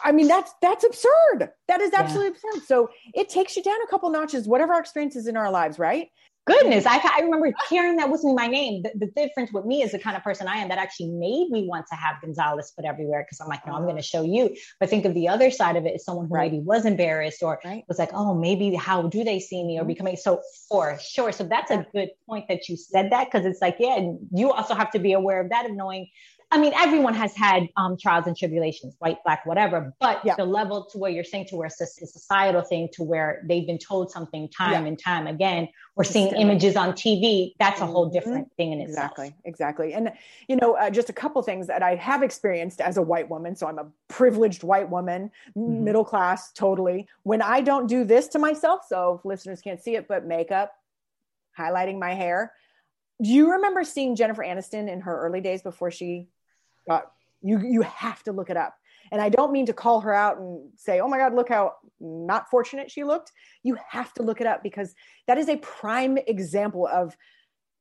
i mean that's that's absurd that is
Yeah.
absolutely absurd so it takes you down a couple notches whatever our experiences in our lives right
Goodness, I, I remember hearing that wasn't my name. The, the difference with me is the kind of person I am that actually made me want to have Gonzalez put everywhere because I'm like, no, I'm going to show you. But think of the other side of it as someone who
Right.
maybe was embarrassed or
Right.
was like, oh, maybe how do they see me or
Mhm.
becoming so for sure. So that's a good point that you said that because it's like, yeah, and you also have to be aware of that of knowing. I mean, everyone has had um, trials and tribulations, white, black, whatever. But
Yeah.
the level to where you're saying to where it's a, societal thing to where they've been told something time
Yeah.
and time again, or seeing images on TV, that's a whole
Mhm.
different thing in itself.
exactly exactly and you know uh, just a couple things that i have experienced as a white woman so i'm a privileged white woman
Mhm.
middle class totally when i don't do this to myself so if listeners can't see it but makeup highlighting my hair do you remember seeing jennifer aniston in her early days before she you you have to look it up. And i don't mean to call her out and say oh my god look how not fortunate she looked. You have to look it up because that is a prime example of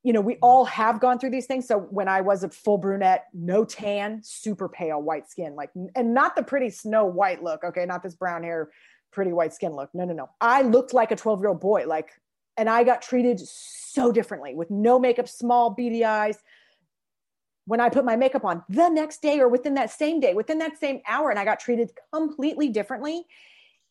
you know we all have gone through these things. So when i was a full brunette no tan super pale white skin like and not the pretty snow white look okay? Not this brown hair pretty white skin look. No no no. I looked like a 12 year old boy like and i got treated so differently with no makeup small beady eyes when I put my makeup on the next day or within that same day, within that same hour, and I got treated completely differently.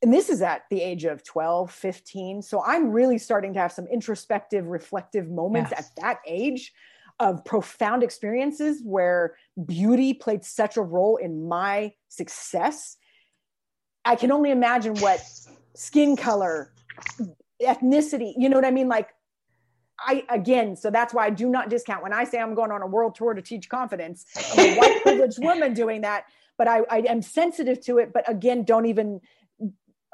And this is at the age of 12, 15. So I'm really starting to have some introspective, reflective moments
Yes.
at that age of profound experiences where beauty played such a role in my success. I can only imagine what skin color, ethnicity, you know what I mean? Like, I again, so that's why I do not discount when I say I'm going on a world tour to teach confidence. I'm a white privileged woman doing that, but I, I am sensitive to it. But again, don't even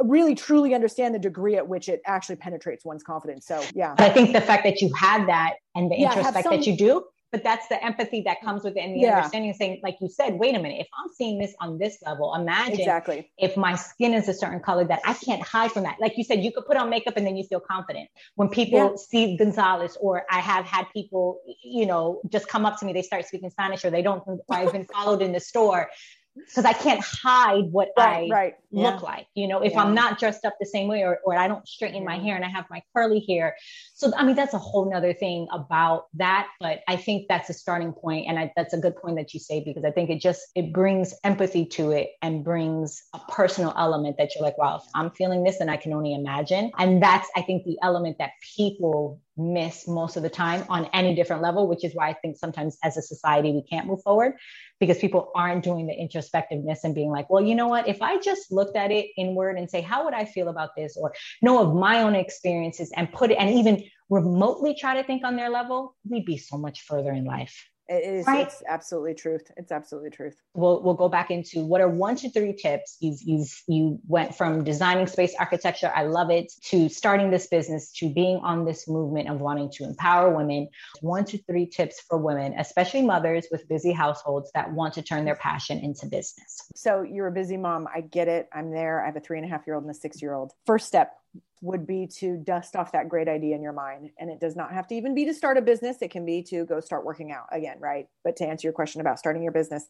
really truly understand the degree at which it actually penetrates one's confidence. So yeah,
But I think the fact that you had that and the
Yeah,
introspect
some-
that you do, but that's the empathy that comes with it the
Yeah.
understanding of saying, like you said, wait a minute, if I'm seeing this on this level, imagine
exactly.
if my skin is a certain color that I can't hide from that. Like you said, you could put on makeup and then you feel confident. When people
Yeah.
see Gonzalez, or I have had people, you know, just come up to me, they start speaking Spanish or they don't, I've been followed in the store. Because I can't hide what
right,
I
right.
look
Yeah.
like. You know, if
Yeah.
I'm not dressed up the same way or, or I don't straighten my hair and I have my curly hair. So, I mean, that's a whole nother thing about that. But I think that's a starting point, And I, that's a good point that you say, because I think it just, it brings empathy to it and brings a personal element that you're like, wow, if I'm feeling this and I can only imagine. And that's, I think, the element that people miss most of the time on any different level, which is why I think sometimes as a society we can't move forward because people aren't doing the introspectiveness and being like, well, you know what? If I just looked at it inward and say, how would I feel about this? Or know of my own experiences and put it and even remotely try to think on their level, we'd be so much further in life.
It is.
Right.
It's absolutely truth. It's absolutely truth.
We'll we'll go back into what are one to three tips. You've you've you went from designing space architecture, I love it, to starting this business, to being on this movement of wanting to empower women. One to three tips for women, especially mothers with busy households that want to turn their passion into business.
So you're a busy mom. I get it. I'm there. I have a three and a half year old and a six year old. First step would be to dust off that great idea in your mind. And it does not have to even be to start a business. It can be to go start working out again, right? But to answer your question about starting your business,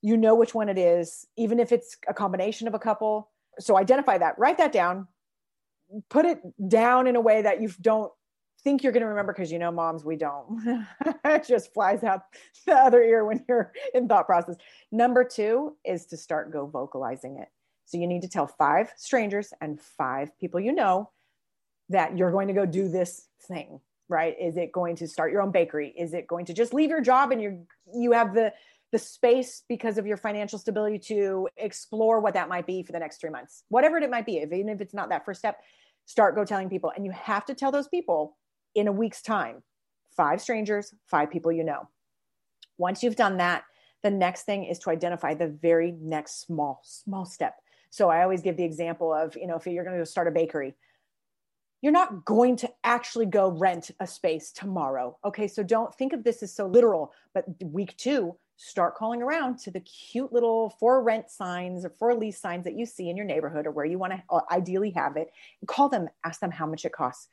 you know which one it is, even if it's a combination of a couple. So identify that, write that down, put it down in a way that you don't think you're going to remember because you know moms we don't it just flies out the other ear when you're in thought process number two is to start go vocalizing it so you need to tell five strangers and five people you know that you're going to go do this thing right? Is it going to start your own bakery? Is it going to just leave your job and you you have the the space because of your financial stability to explore what that might be for the next three months? Whatever it might be if, even if it's not that first step start go telling people. And you have to tell those people in a week's time five strangers five people you know. Once you've done that the next thing is to identify the very next small small step so i always give the example of you know if you're going to start a bakery you're not going to actually go rent a space tomorrow okay so don't think of this as so literal but week two start calling around to the cute little for rent signs or for lease signs that you see in your neighborhood or where you want to uh, ideally have it call them ask them how much it costs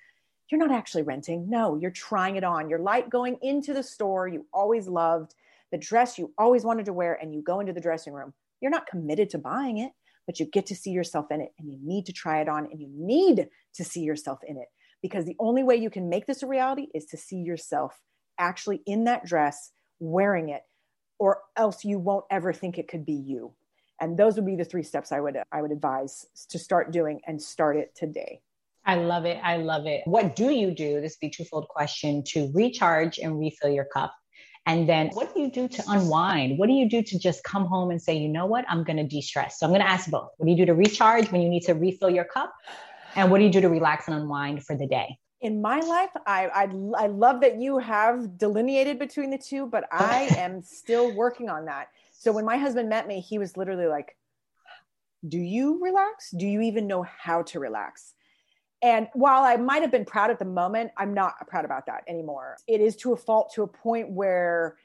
you're not actually renting. No, you're trying it on. You're like going into the store you always loved, the dress you always wanted to wear, and you go into the dressing room. You're not committed to buying it, but you get to see yourself in it and you need to try it on and you need to see yourself in it because the only way you can make this a reality is to see yourself actually in that dress wearing it or else you won't ever think it could be you and those would be the three steps i would i would advise to start doing and start it today
I love it. I love it. What do you do? This be twofold question to recharge and refill your cup. And then what do you do to unwind? What do you do to just come home and say, you know what? I'm going to de stress. So I'm going to ask both. What do you do to recharge when you need to refill your cup? And what do you do to relax and unwind for the day?
in my life I, I i love that you have delineated between the two but i am still working on that so when my husband met me he was literally like do you relax do you even know how to relax and while i might have been proud at the moment i'm not proud about that anymore it is to a fault to a point where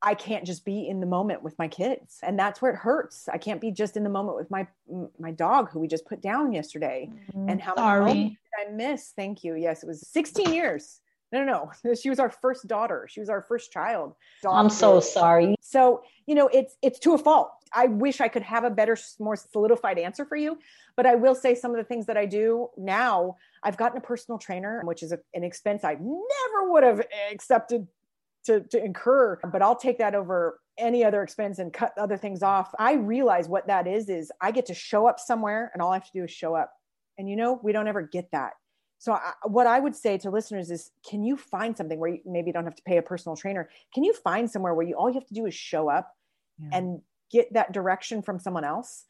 I can't just be in the moment with my kids. And that's where it hurts. I can't be just in the moment with my my dog who we just put down yesterday. Mm-hmm. And how
Sorry.
I miss? Thank you. Yes, it was 16 years. No, no, no. She was our first daughter. She was our first child.
Dog I'm so sorry.
So, you know, it's it's to a fault. I wish I could have a better, more solidified answer for you. But I will say some of the things that I do now. I've gotten a personal trainer, which is a, an expense I never would have accepted to, to incur, but I'll take that over any other expense and cut other things off. I realize what that is, is I get to show up somewhere and all I have to do is show up. And you know, we don't ever get that. So I, what I would say to listeners is, can you find something where you maybe don't have to pay a personal trainer? Can you find somewhere where you, all you have to do is show up yeah. and get that direction from someone else?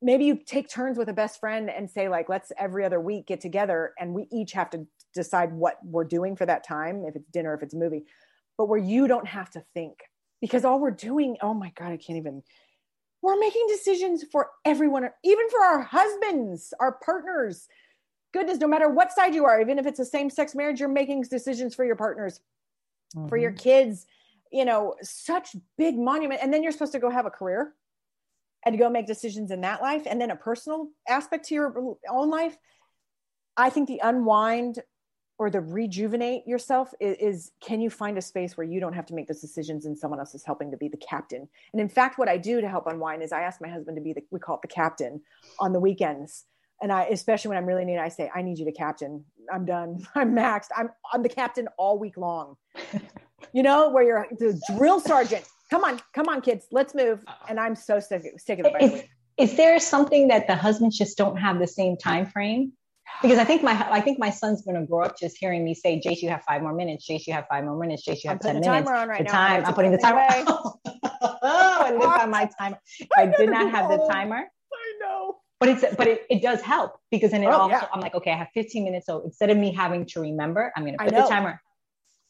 Maybe you take turns with a best friend and say like, let's every other week get together and we each have to decide what we're doing for that time. If it's dinner, if it's a movie, but where you don't have to think because all we're doing oh my god i can't even we're making decisions for everyone even for our husbands our partners goodness no matter what side you are even if it's a same-sex marriage you're making decisions for your partners mm-hmm. for your kids you know such big monument and then you're supposed to go have a career and go make decisions in that life and then a personal aspect to your own life. I think the unwind or the rejuvenate yourself is, is, can you find a space where you don't have to make those decisions and someone else is helping to be the captain? And in fact what i do to help unwind is i ask my husband to be the we call it the captain on the weekends. And i especially when i'm really needed i say i need you to captain. I'm done. I'm maxed. I'm i'm the captain all week long you know where you're the drill sergeant come on come on kids let's move and i'm so sick, sick of it
is, is there something that the husbands just don't have the same time frame because I think my I think my son's going to grow up just hearing me say, "Jace, you have five more minutes. Jace, you have five more minutes. Jace, you have ten minutes."
Timer on right
the
now.
time. I'm putting the timer. oh, I live by my timer. I, I did not have the timer.
I know.
But it's but it, it does help because then it oh, also yeah. I'm like, okay, I have 15 minutes. So instead of me having to remember, I'm going to put the timer.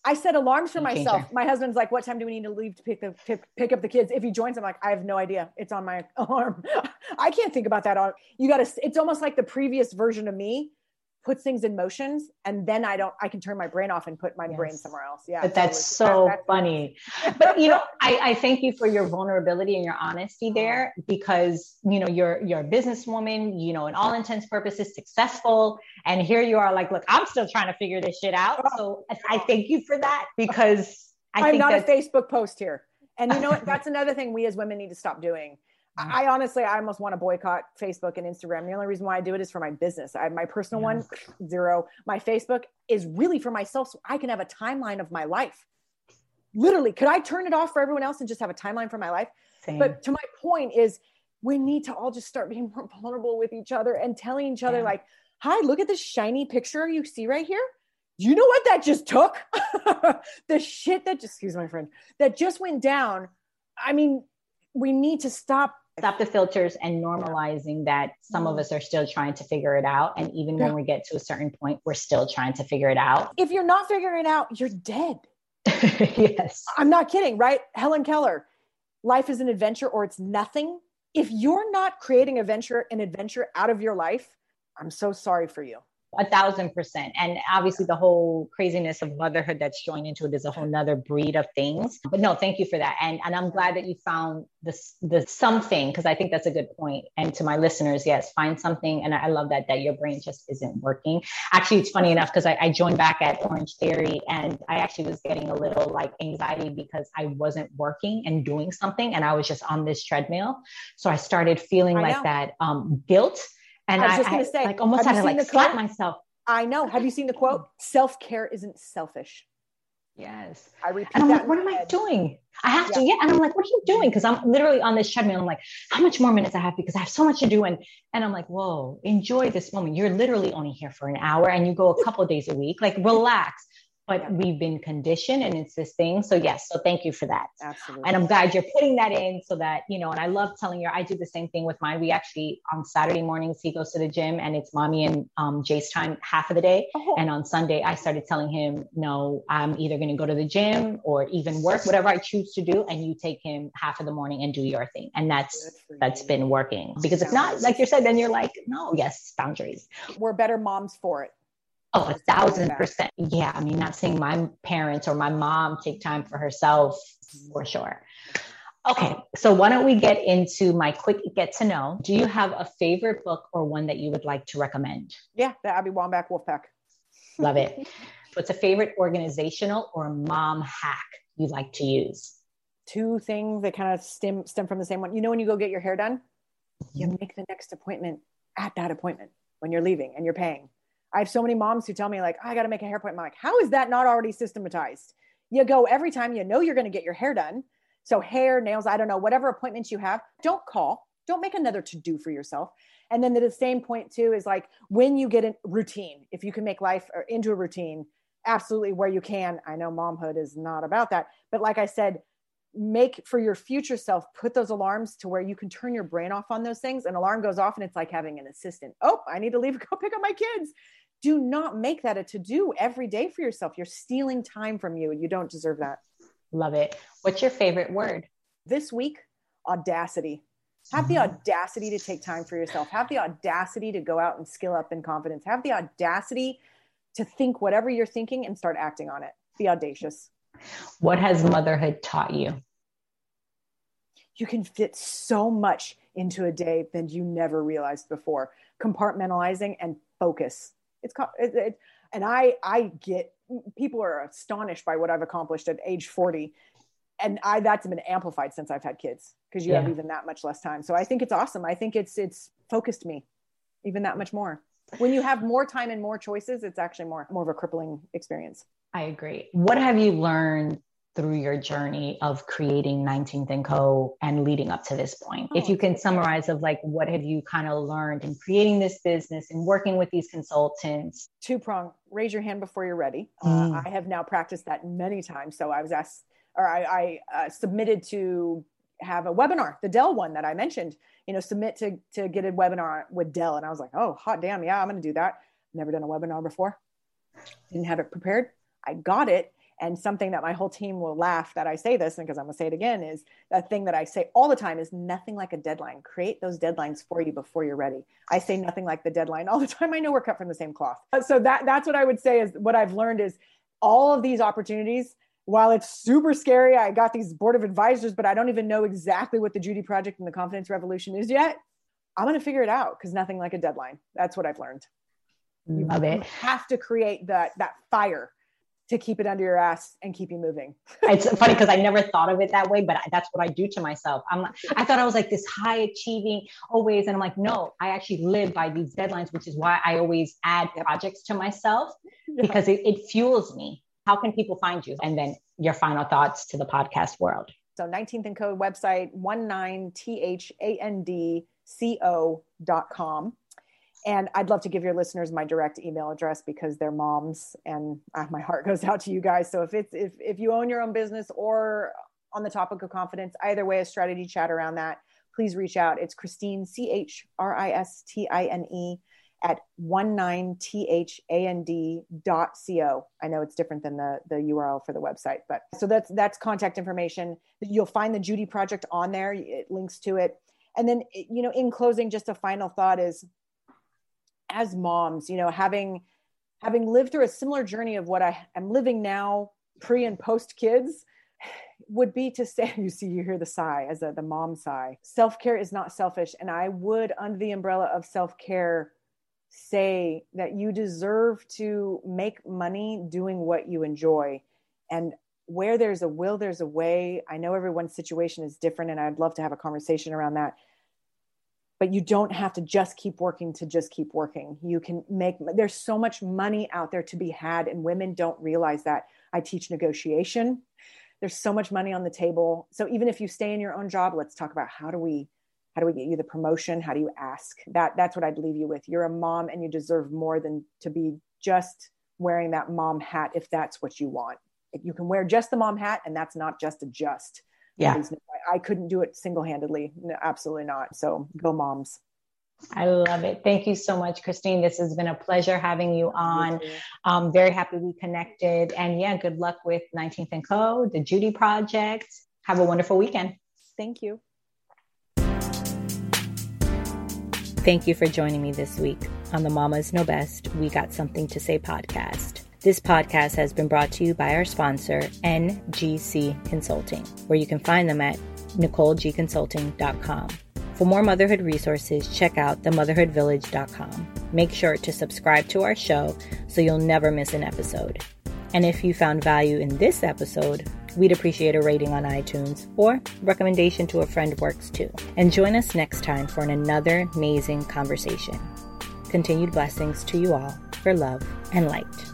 I set alarms for myself. My husband's like, "What time do we need to leave to pick the pick, pick up the kids?" If he joins, I'm like, "I have no idea. It's on my alarm. I can't think about that. On you got to. It's almost like the previous version of me puts things in motions and then I don't I can turn my brain off and put my yes. brain somewhere else. Yeah.
But that's so that, that's funny. but you know, I, I thank you for your vulnerability and your honesty uh-huh. there because you know you're you're a businesswoman, you know, in all intents purposes successful. And here you are like, look, I'm still trying to figure this shit out. Oh. So I thank you for that because I
am not a Facebook post here. And you know what? That's another thing we as women need to stop doing Mm. I honestly, I almost want to boycott Facebook and Instagram. The only reason why I do it is for my business. I have my personal one, zero. My Facebook is really for myself, so I can have a timeline of my life. Literally, could I turn it off for everyone else and just have a timeline for my life? Same. But to my point is, we need to all just start being more vulnerable with each other and telling each other, yeah. like, "Hi, look at this shiny picture you see right here." Do you know what that just took? the shit that just, excuse my friend, that just went down. I mean, we need to stop
stop the filters and normalizing that some of mm. us are still trying to figure it out. And even when we get to a certain point we're still trying to figure it out.
If you're not figuring it out you're dead.
Yes.
I'm not kidding right? Helen keller life is an adventure or it's nothing. If you're not creating a venture an adventure out of your life i'm so sorry for you
a thousand percent. And obviously the whole craziness of motherhood that's joined into it is a whole nother breed of things. But no, thank you for that. And and I'm glad that you found this the something, because I think that's a good point. And to my listeners, yes, find something. And I love that that your brain just isn't working. Actually, it's funny enough because I, I joined back at Orange Theory and I actually was getting a little like anxiety because I wasn't working and doing something and I was just on this treadmill. So I started feeling I like know. that um guilt and I was just going to say, like almost had to like slap myself.
I know. Have you seen the quote? Mm. Self care isn't selfish.
Yes. I repeat and I'm like, what am I doing? I have yeah. to, yeah. And I'm like, what are you doing? Because I'm literally on this treadmill. I'm like, how much more minutes I have because I have so much to do. And and I'm like, whoa, enjoy this moment. You're literally only here for an hour and you go a couple days a week. Like relax but yeah. we've been conditioned and it's this thing. So yes, so thank you for that.
Absolutely.
And I'm glad you're putting that in so that, you know, and I love telling you, I do the same thing with mine. We actually on Saturday mornings, he goes to the gym and it's mommy and um, Jace time half of the day. Oh. And on Sunday, I started telling him, no, I'm either going to go to the gym or even work, whatever I choose to do. And you take him half of the morning and do your thing. And that's, that's been working because if not, like you said, then you're like, no, yes, boundaries.
We're better moms for it.
Oh, a thousand percent. Yeah. I mean, not seeing my parents or my mom take time for herself for sure. Okay. So why don't we get into my quick get to know? Do you have a favorite book or one that you would like to recommend?
Yeah, the Abby Wambach Wolfpack.
Love it. What's a favorite organizational or mom hack you like to use?
Two things that kind of stem stem from the same one. You know, when you go get your hair done, you mm-hmm. make the next appointment at that appointment when you're leaving and you're paying. I have so many moms who tell me like, oh, I got to make a hair appointment. I'm like, how is that not already systematized? You go every time you know you're going to get your hair done. So hair, nails, I don't know, whatever appointments you have, don't call. Don't make another to do for yourself. And then the same point too is like when you get a routine, if you can make life into a routine, absolutely where you can. I know momhood is not about that, but like I said, make for your future self put those alarms to where you can turn your brain off on those things an alarm goes off and it's like having an assistant oh i need to leave go pick up my kids do not make that a to do every day for yourself. You're stealing time from you and you don't deserve that.
Love it. What's your favorite word?
This week, audacity. Have the mm-hmm. audacity to take time for yourself. Have the audacity to go out and skill up in confidence. Have the audacity to think whatever you're thinking and start acting on it. Be audacious.
What has motherhood taught you?
You can fit so much into a day than you never realized before. Compartmentalizing and focus it's called it, it, And I I get people are astonished by what I've accomplished at age 40. And I that's been amplified since I've had kids because you yeah. have even that much less time. So I think it's awesome. I think it's it's focused me even that much more. When you have more time and more choices, it's actually more more of a crippling experience.
I agree. What have you learned through your journey of creating 19th and Co and leading up to this point? Oh, if you can summarize of like what have you kind of learned in creating this business and working with these consultants?
Two prong, raise your hand before you're ready. Uh, mm. Uh, I have now practiced that many times. So I was asked, or I, I uh, submitted to have a webinar, the Dell one that I mentioned, you know, submit to, to get a webinar with Dell. And I was like, oh, hot damn. Yeah, I'm going to do that. Never done a webinar before. Didn't have it prepared. I got it and something that my whole team will laugh that I say this, and because I'm gonna say it again, is that thing that I say all the time is nothing like a deadline. Create those deadlines for you before you're ready. I say nothing like the deadline all the time. I know we're cut from the same cloth. Uh, so that that's what I would say is what I've learned is all of these opportunities. While it's super scary, I got these board of advisors, but I don't even know exactly what the Judy Project and the Confidence Revolution is yet. I'm going to figure it out because nothing like a deadline. That's what I've learned.
Love it.
Have to create that that fire to keep it under your ass and keep you moving.
it's funny because I never thought of it that way, but that's what I do to myself. I'm like, I thought I was like this high achieving always. And I'm like, no, I actually live by these deadlines, which is why I always add projects to myself because it, it fuels me. How can people find you? And then your final thoughts to the podcast world.
So 19th and Co website, 19thandco.com. And I'd love to give your listeners my direct email address because they're moms and uh, my heart goes out to you guys. So if it's if if you own your own business or on the topic of confidence, either way, a strategy chat around that, please reach out. It's Christine C H R I S T I N E at 19thand.co. I know it's different than the, the URL for the website, but so that's that's contact information. You'll find the Judy project on there. It links to it. And then you know, in closing, just a final thought is as moms, you know, having having lived through a similar journey of what I am living now, pre and post kids, would be to say, you see, you hear the sigh as a, the mom sigh. Self care is not selfish. And I would, under the umbrella of self care, say that you deserve to make money doing what you enjoy. And where there's a will, there's a way. I know everyone's situation is different, and I'd love to have a conversation around that but you don't have to just keep working to just keep working. You can make, there's so much money out there to be had, and women don't realize that. I teach negotiation. There's so much money on the table. So even if you stay in your own job, let's talk about how do we how do we get you the promotion how do you ask that that's what i'd leave you with you're a mom and you deserve more than to be just wearing that mom hat if that's what you want you can wear just the mom hat and that's not just a just
yeah
I couldn't do it single handedly. No, absolutely not. So go moms.
I love it. Thank you so much, Christine. This has been a pleasure having you on. I'm um, very happy we connected. And yeah, good luck with 19th and Co., the Judy Project. Have a wonderful weekend.
Thank you.
Thank you for joining me this week on the Mamas Know Best We Got Something to Say podcast. This podcast has been brought to you by our sponsor, NGC Consulting, where you can find them at NicoleGConsulting.com. For more motherhood resources, check out themotherhoodvillage.com. Make sure to subscribe to our show so you'll never miss an episode. And if you found value in this episode, we'd appreciate a rating on iTunes or recommendation to a friend works too. And join us next time for another amazing conversation. Continued blessings to you all for love and light.